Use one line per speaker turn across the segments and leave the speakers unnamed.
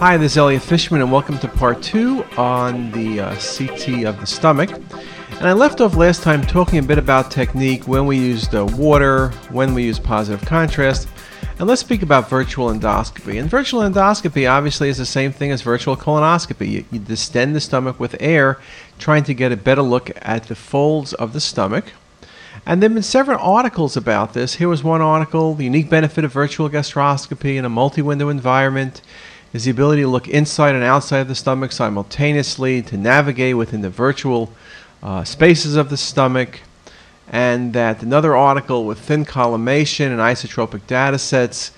Hi, this is Elliot Fishman, and welcome to part two on the uh, CT of the stomach. And I left off last time talking a bit about technique, when we use the water, when we use positive contrast, and let's speak about virtual endoscopy. And virtual endoscopy obviously is the same thing as virtual colonoscopy. You, you distend the stomach with air, trying to get a better look at the folds of the stomach. And there have been several articles about this. Here was one article The unique benefit of virtual gastroscopy in a multi window environment is the ability to look inside and outside of the stomach simultaneously, to navigate within the virtual uh, spaces of the stomach. And that another article with thin collimation and isotropic data sets,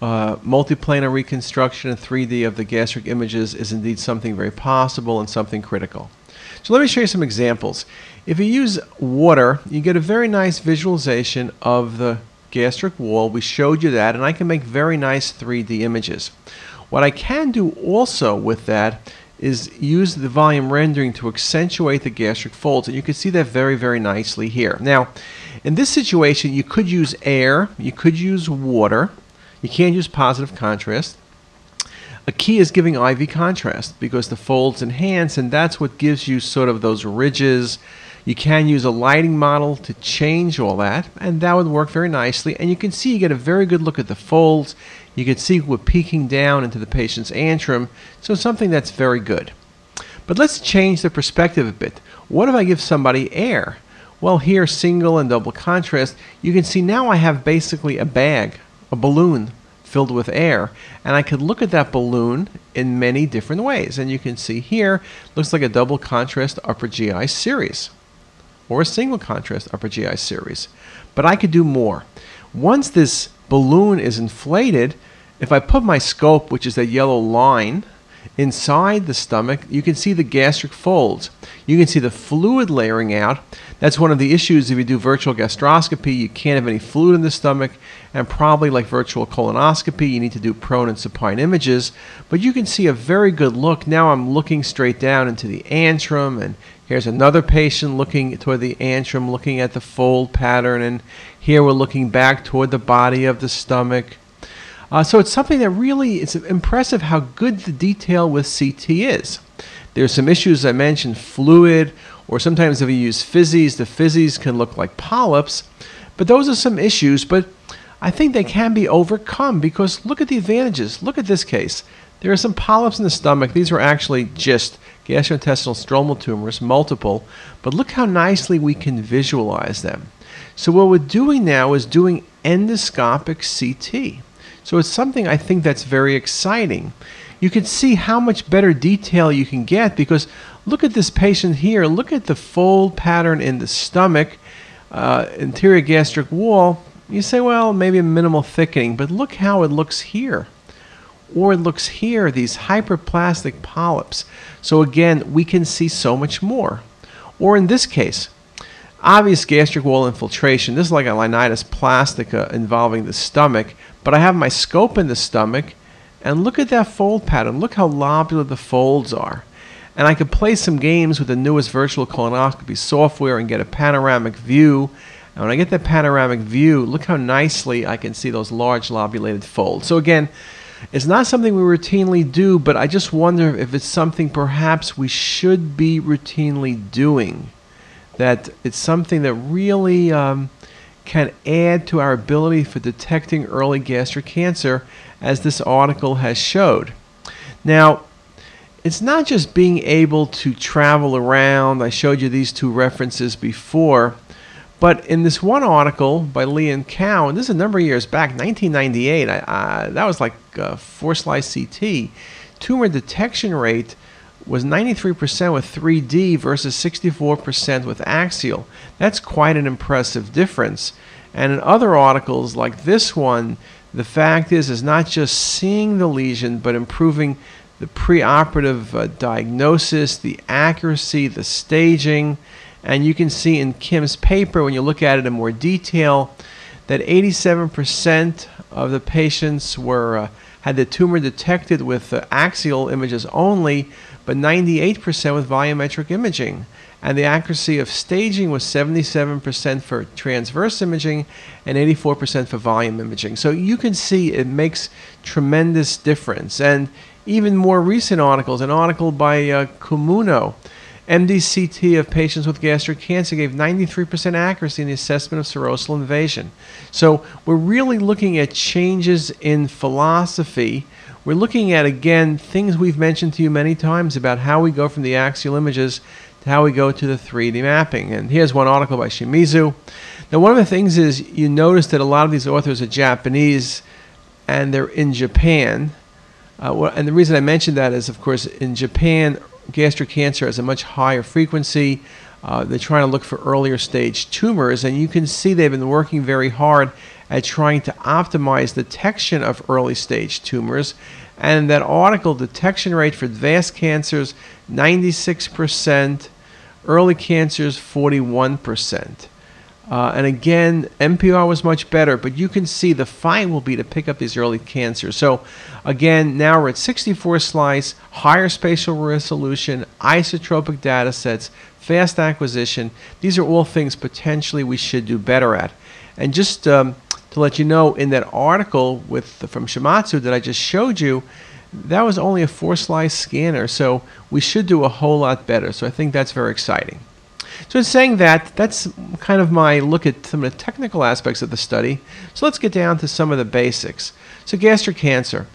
uh, multiplanar reconstruction in 3D of the gastric images is indeed something very possible and something critical. So let me show you some examples. If you use water, you get a very nice visualization of the gastric wall. We showed you that, and I can make very nice 3D images. What I can do also with that is use the volume rendering to accentuate the gastric folds, and you can see that very, very nicely here. Now, in this situation, you could use air, you could use water, you can't use positive contrast. A key is giving IV contrast because the folds enhance, and that's what gives you sort of those ridges. You can use a lighting model to change all that, and that would work very nicely. And you can see you get a very good look at the folds. You can see we're peeking down into the patient's antrum, so something that's very good. But let's change the perspective a bit. What if I give somebody air? Well, here, single and double contrast, you can see now I have basically a bag, a balloon filled with air. And I could look at that balloon in many different ways. And you can see here, looks like a double contrast upper GI series or a single contrast upper GI series. But I could do more. Once this balloon is inflated, if I put my scope, which is that yellow line, inside the stomach, you can see the gastric folds. You can see the fluid layering out. That's one of the issues if you do virtual gastroscopy. You can't have any fluid in the stomach, and probably like virtual colonoscopy, you need to do prone and supine images. But you can see a very good look. Now I'm looking straight down into the antrum, and here's another patient looking toward the antrum, looking at the fold pattern, and here we're looking back toward the body of the stomach. Uh, so it's something that really it's impressive how good the detail with CT is. There's some issues I mentioned, fluid, or sometimes if you use physies, the physies can look like polyps. But those are some issues, but I think they can be overcome because look at the advantages. Look at this case. There are some polyps in the stomach. These were actually just gastrointestinal stromal tumors, multiple, but look how nicely we can visualize them. So what we're doing now is doing endoscopic CT. So it's something I think that's very exciting. You can see how much better detail you can get because look at this patient here. Look at the fold pattern in the stomach, uh, interior gastric wall. You say, well, maybe a minimal thickening, but look how it looks here. Or it looks here, these hyperplastic polyps. So again, we can see so much more. Or in this case, obvious gastric wall infiltration. This is like a linitis plastica involving the stomach, but I have my scope in the stomach, and look at that fold pattern. Look how lobular the folds are. And I could play some games with the newest virtual colonoscopy software and get a panoramic view. And when I get that panoramic view, look how nicely I can see those large lobulated folds. So again, it's not something we routinely do, but I just wonder if it's something perhaps we should be routinely doing that it's something that really um, can add to our ability for detecting early gastric cancer, as this article has showed. Now, it's not just being able to travel around. I showed you these two references before. But in this one article by Lee and Cow, and this is a number of years back, 1998, I, that was like uh, four slice CT, tumor detection rate was 93% with 3D versus 64% with axial. That's quite an impressive difference. And in other articles like this one, the fact is is not just seeing the lesion but improving the preoperative uh, diagnosis, the accuracy, the staging, and you can see in Kim's paper when you look at it in more detail that 87% of the patients were uh, had the tumor detected with uh, axial images only, but 98% with volumetric imaging. And the accuracy of staging was 77% for transverse imaging and 84% for volume imaging. So you can see it makes tremendous difference. And even more recent articles. An article by uh, Kumuno MDCT of patients with gastric cancer gave 93% accuracy in the assessment of serosal invasion. So we're really looking at changes in philosophy. We're looking at, again, things we've mentioned to you many times about how we go from the axial images to how we go to the 3D mapping. And here's one article by Shimizu. Now, one of the things is you notice that a lot of these authors are Japanese and they're in Japan. Uh, and the reason I mentioned that is, of course, in Japan, gastric cancer has a much higher frequency. Uh, they're trying to look for earlier stage tumors, and you can see they've been working very hard at trying to optimize detection of early stage tumors. And that article, detection rate for advanced cancers, 96%, early cancers, 41%. Uh, and again, MPR was much better, but you can see the fight will be to pick up these early cancers. So, again, now we're at 64 slice, higher spatial resolution, isotropic data sets, fast acquisition. These are all things potentially we should do better at. And just um, to let you know, in that article with from Shimizu that I just showed you, that was only a four slice scanner, so we should do a whole lot better. So I think that's very exciting. So in saying that, that's kind of my look at some of the technical aspects of the study. So let's get down to some of the basics. So gastric cancer.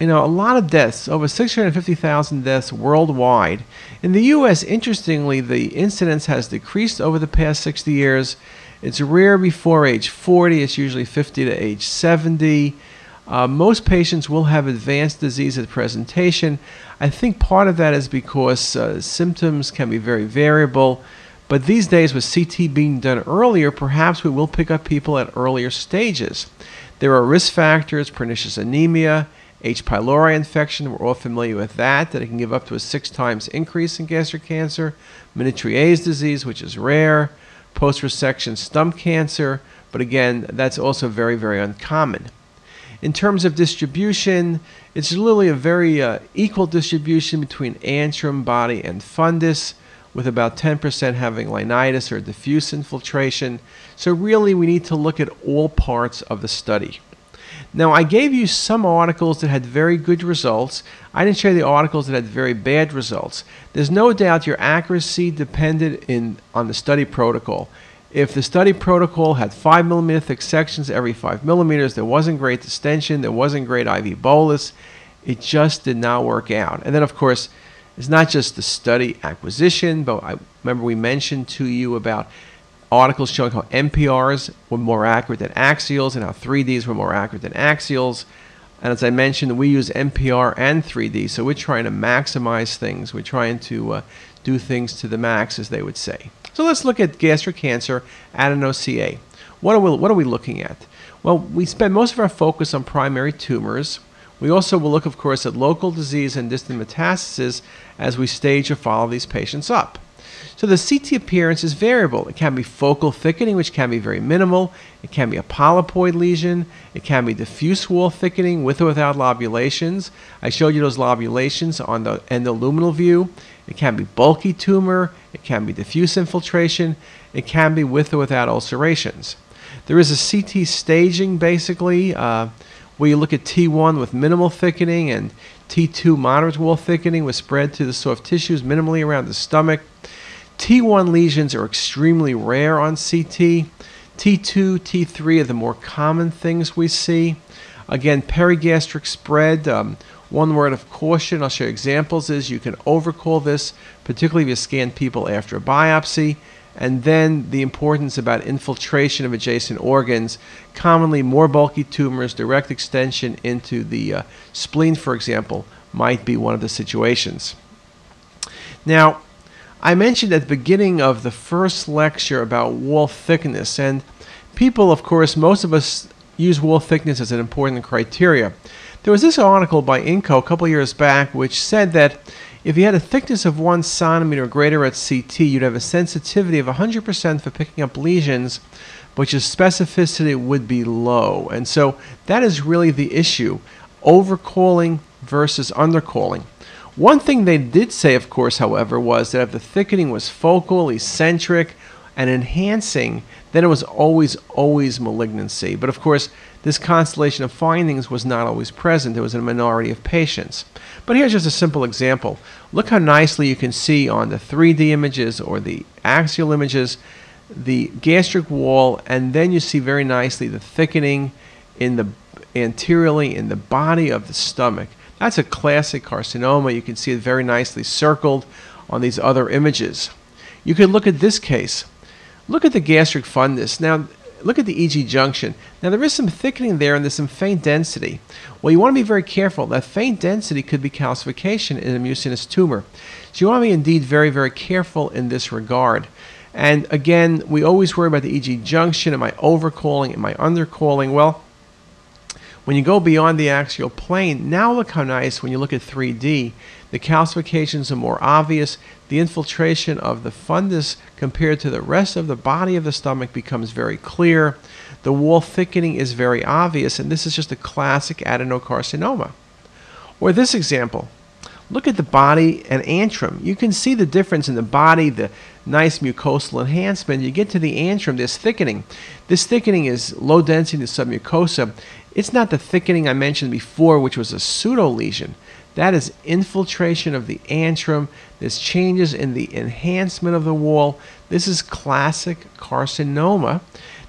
You know, a lot of deaths, over 650,000 deaths worldwide. In the U.S., interestingly, the incidence has decreased over the past 60 years. It's rare before age 40. It's usually 50 to age 70. Uh, most patients will have advanced disease at presentation. I think part of that is because uh, symptoms can be very variable. But these days, with CT being done earlier, perhaps we will pick up people at earlier stages. There are risk factors, pernicious anemia, H. pylori infection, we're all familiar with that, that it can give up to a six times increase in gastric cancer, Menetrier's disease, which is rare, post resection stump cancer, but again, that's also very, very uncommon. In terms of distribution, it's really a very uh, equal distribution between antrum, body, and fundus with about 10% having linitis or diffuse infiltration. So, really, we need to look at all parts of the study. Now, I gave you some articles that had very good results. I didn't you the articles that had very bad results. There's no doubt your accuracy depended in, on the study protocol. If the study protocol had 5 millimeter thick sections every 5 millimeters, there wasn't great distension, there wasn't great IV bolus. It just did not work out. And then, of course, it's not just the study acquisition, but I remember we mentioned to you about articles showing how MPRs were more accurate than axials and how 3Ds were more accurate than axials. And as I mentioned, we use MPR and 3D, so we're trying to maximize things. We're trying to uh, do things to the max, as they would say. So let's look at gastric cancer at an OCA. What are we, what are we looking at? Well, we spend most of our focus on primary tumors. We also will look, of course, at local disease and distant metastasis as we stage or follow these patients up. So the CT appearance is variable. It can be focal thickening, which can be very minimal. It can be a polypoid lesion. It can be diffuse wall thickening with or without lobulations. I showed you those lobulations on the endoluminal view. It can be bulky tumor. It can be diffuse infiltration. It can be with or without ulcerations. There is a CT staging, basically. Uh, where you look at T1 with minimal thickening and T2 moderate wall thickening with spread to the soft tissues minimally around the stomach. T1 lesions are extremely rare on CT. T2, T3 are the more common things we see. Again, perigastric spread. Um, one word of caution, I'll you examples, is you can overcall this, particularly if you scan people after a biopsy and then the importance about infiltration of adjacent organs, commonly more bulky tumors, direct extension into the uh, spleen, for example, might be one of the situations. Now, I mentioned at the beginning of the first lecture about wall thickness, and people, of course, most of us use wall thickness as an important criteria. There was this article by Insko a couple years back which said that if you had a thickness of one centimeter greater at CT, you'd have a sensitivity of 100% for picking up lesions, but your specificity would be low. And so that is really the issue overcalling versus undercalling. One thing they did say, of course, however, was that if the thickening was focal, eccentric, and enhancing, then it was always, always malignancy. But of course, this constellation of findings was not always present. It was in a minority of patients. But here's just a simple example. Look how nicely you can see on the 3D images or the axial images the gastric wall, and then you see very nicely the thickening in the anteriorly in the body of the stomach. That's a classic carcinoma. You can see it very nicely circled on these other images. You can look at this case. Look at the gastric fundus. Now, look at the EG junction. Now, there is some thickening there and there's some faint density. Well, you want to be very careful. That faint density could be calcification in a mucinous tumor. So you want to be indeed very, very careful in this regard. And again, we always worry about the EG junction. Am I overcalling? Am I undercalling? Well, when you go beyond the axial plane, now look how nice when you look at 3D. The calcifications are more obvious. The infiltration of the fundus compared to the rest of the body of the stomach becomes very clear. The wall thickening is very obvious, and this is just a classic adenocarcinoma. Or this example. Look at the body and antrum. You can see the difference in the body, the nice mucosal enhancement. You get to the antrum, there's thickening. This thickening is low density the submucosa. It's not the thickening I mentioned before, which was a pseudo lesion. That is infiltration of the antrum. There's changes in the enhancement of the wall. This is classic carcinoma.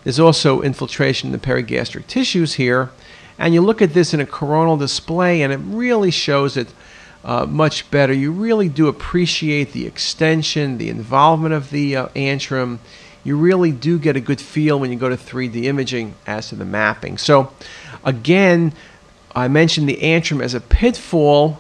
There's also infiltration in the perigastric tissues here. And you look at this in a coronal display, and it really shows it uh, much better. You really do appreciate the extension, the involvement of the uh, antrum. You really do get a good feel when you go to 3D imaging as to the mapping. So, Again, I mentioned the antrum as a pitfall,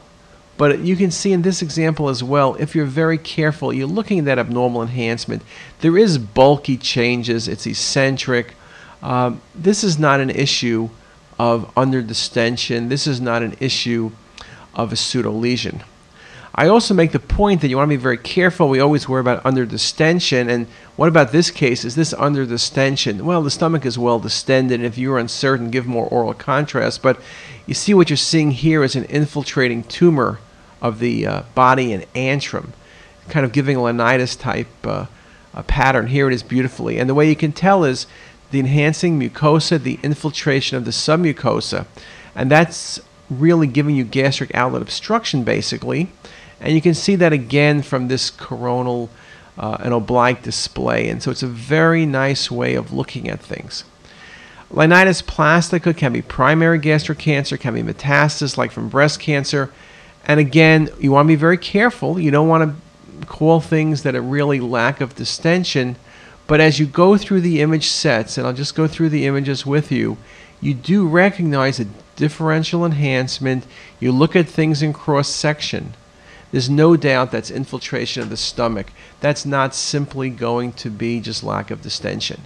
but you can see in this example as well, if you're very careful, you're looking at that abnormal enhancement. There is bulky changes, it's eccentric. Um, this is not an issue of underdistension. This is not an issue of a pseudo lesion. I also make the point that you want to be very careful. We always worry about underdistension. And what about this case? Is this underdistension? Well, the stomach is well distended. If you're uncertain, give more oral contrast. But you see what you're seeing here is an infiltrating tumor of the uh, body and antrum, kind of giving a linitis type uh, a pattern. Here it is beautifully. And the way you can tell is the enhancing mucosa, the infiltration of the submucosa. And that's really giving you gastric outlet obstruction, basically. And you can see that again from this coronal uh, and oblique display. And so it's a very nice way of looking at things. Linitis plastica can be primary gastric cancer, can be metastasis like from breast cancer. And again, you want to be very careful. You don't want to call things that are really lack of distension. But as you go through the image sets, and I'll just go through the images with you, you do recognize a differential enhancement. You look at things in cross section. There's no doubt that's infiltration of the stomach. That's not simply going to be just lack of distension.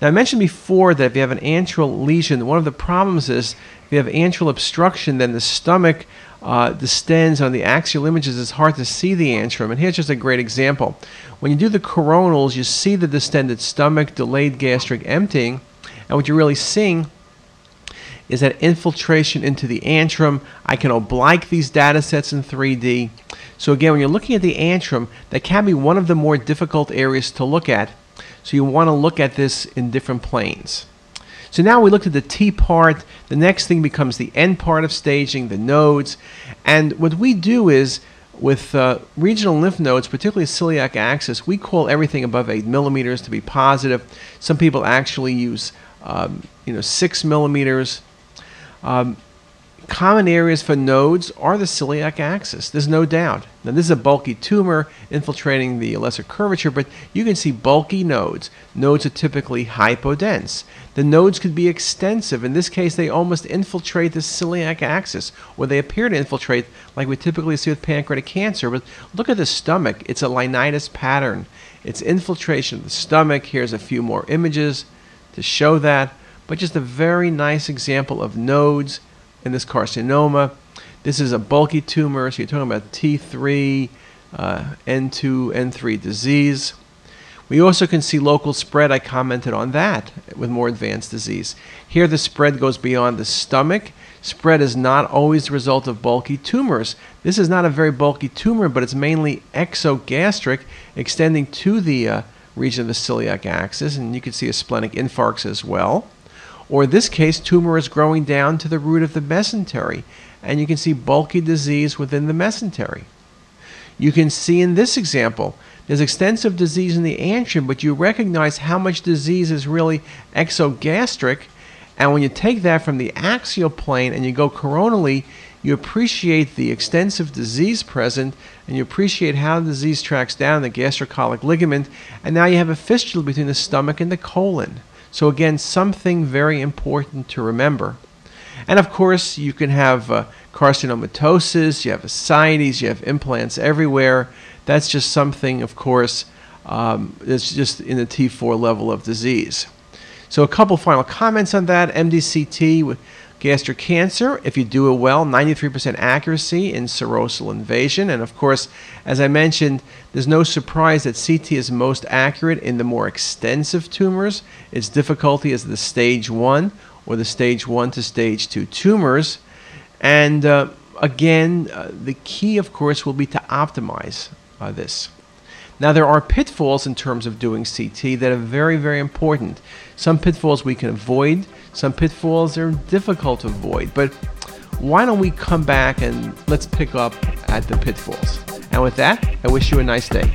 Now, I mentioned before that if you have an antral lesion, one of the problems is if you have antral obstruction, then the stomach uh, distends on the axial images. It's hard to see the antrum. And here's just a great example. When you do the coronals, you see the distended stomach, delayed gastric emptying, and what you're really seeing is that infiltration into the antrum. I can oblique these data sets in 3D. So again, when you're looking at the antrum, that can be one of the more difficult areas to look at. So you want to look at this in different planes. So now we looked at the T part. The next thing becomes the N part of staging, the nodes. And what we do is with uh, regional lymph nodes, particularly celiac axis, we call everything above 8 millimeters to be positive. Some people actually use um, you know, 6 millimeters. Um, common areas for nodes are the celiac axis. There's no doubt. Now, this is a bulky tumor infiltrating the lesser curvature, but you can see bulky nodes. Nodes are typically hypodense. The nodes could be extensive. In this case, they almost infiltrate the celiac axis, or they appear to infiltrate like we typically see with pancreatic cancer. But look at the stomach. It's a linitis pattern. It's infiltration of the stomach. Here's a few more images to show that but just a very nice example of nodes in this carcinoma. This is a bulky tumor, so you're talking about T3, uh, N2, N3 disease. We also can see local spread. I commented on that with more advanced disease. Here, the spread goes beyond the stomach. Spread is not always the result of bulky tumors. This is not a very bulky tumor, but it's mainly exogastric, extending to the uh, region of the celiac axis, and you can see a splenic infarct as well. Or in this case, tumor is growing down to the root of the mesentery, and you can see bulky disease within the mesentery. You can see in this example, there's extensive disease in the antrum, but you recognize how much disease is really exogastric. And when you take that from the axial plane and you go coronally, you appreciate the extensive disease present and you appreciate how the disease tracks down the gastrocolic ligament. And now you have a fistula between the stomach and the colon. So, again, something very important to remember. And of course, you can have uh, carcinomatosis, you have ascites, you have implants everywhere. That's just something, of course, um, that's just in the T4 level of disease. So, a couple final comments on that. MDCT gastric cancer, if you do it well, 93% accuracy in serosal invasion. And of course, as I mentioned, there's no surprise that CT is most accurate in the more extensive tumors. Its difficulty is the stage 1 or the stage 1 to stage 2 tumors. And uh, again, uh, the key, of course, will be to optimize uh, this. Now, there are pitfalls in terms of doing CT that are very, very important. Some pitfalls we can avoid, some pitfalls are difficult to avoid. But why don't we come back and let's pick up at the pitfalls? And with that, I wish you a nice day.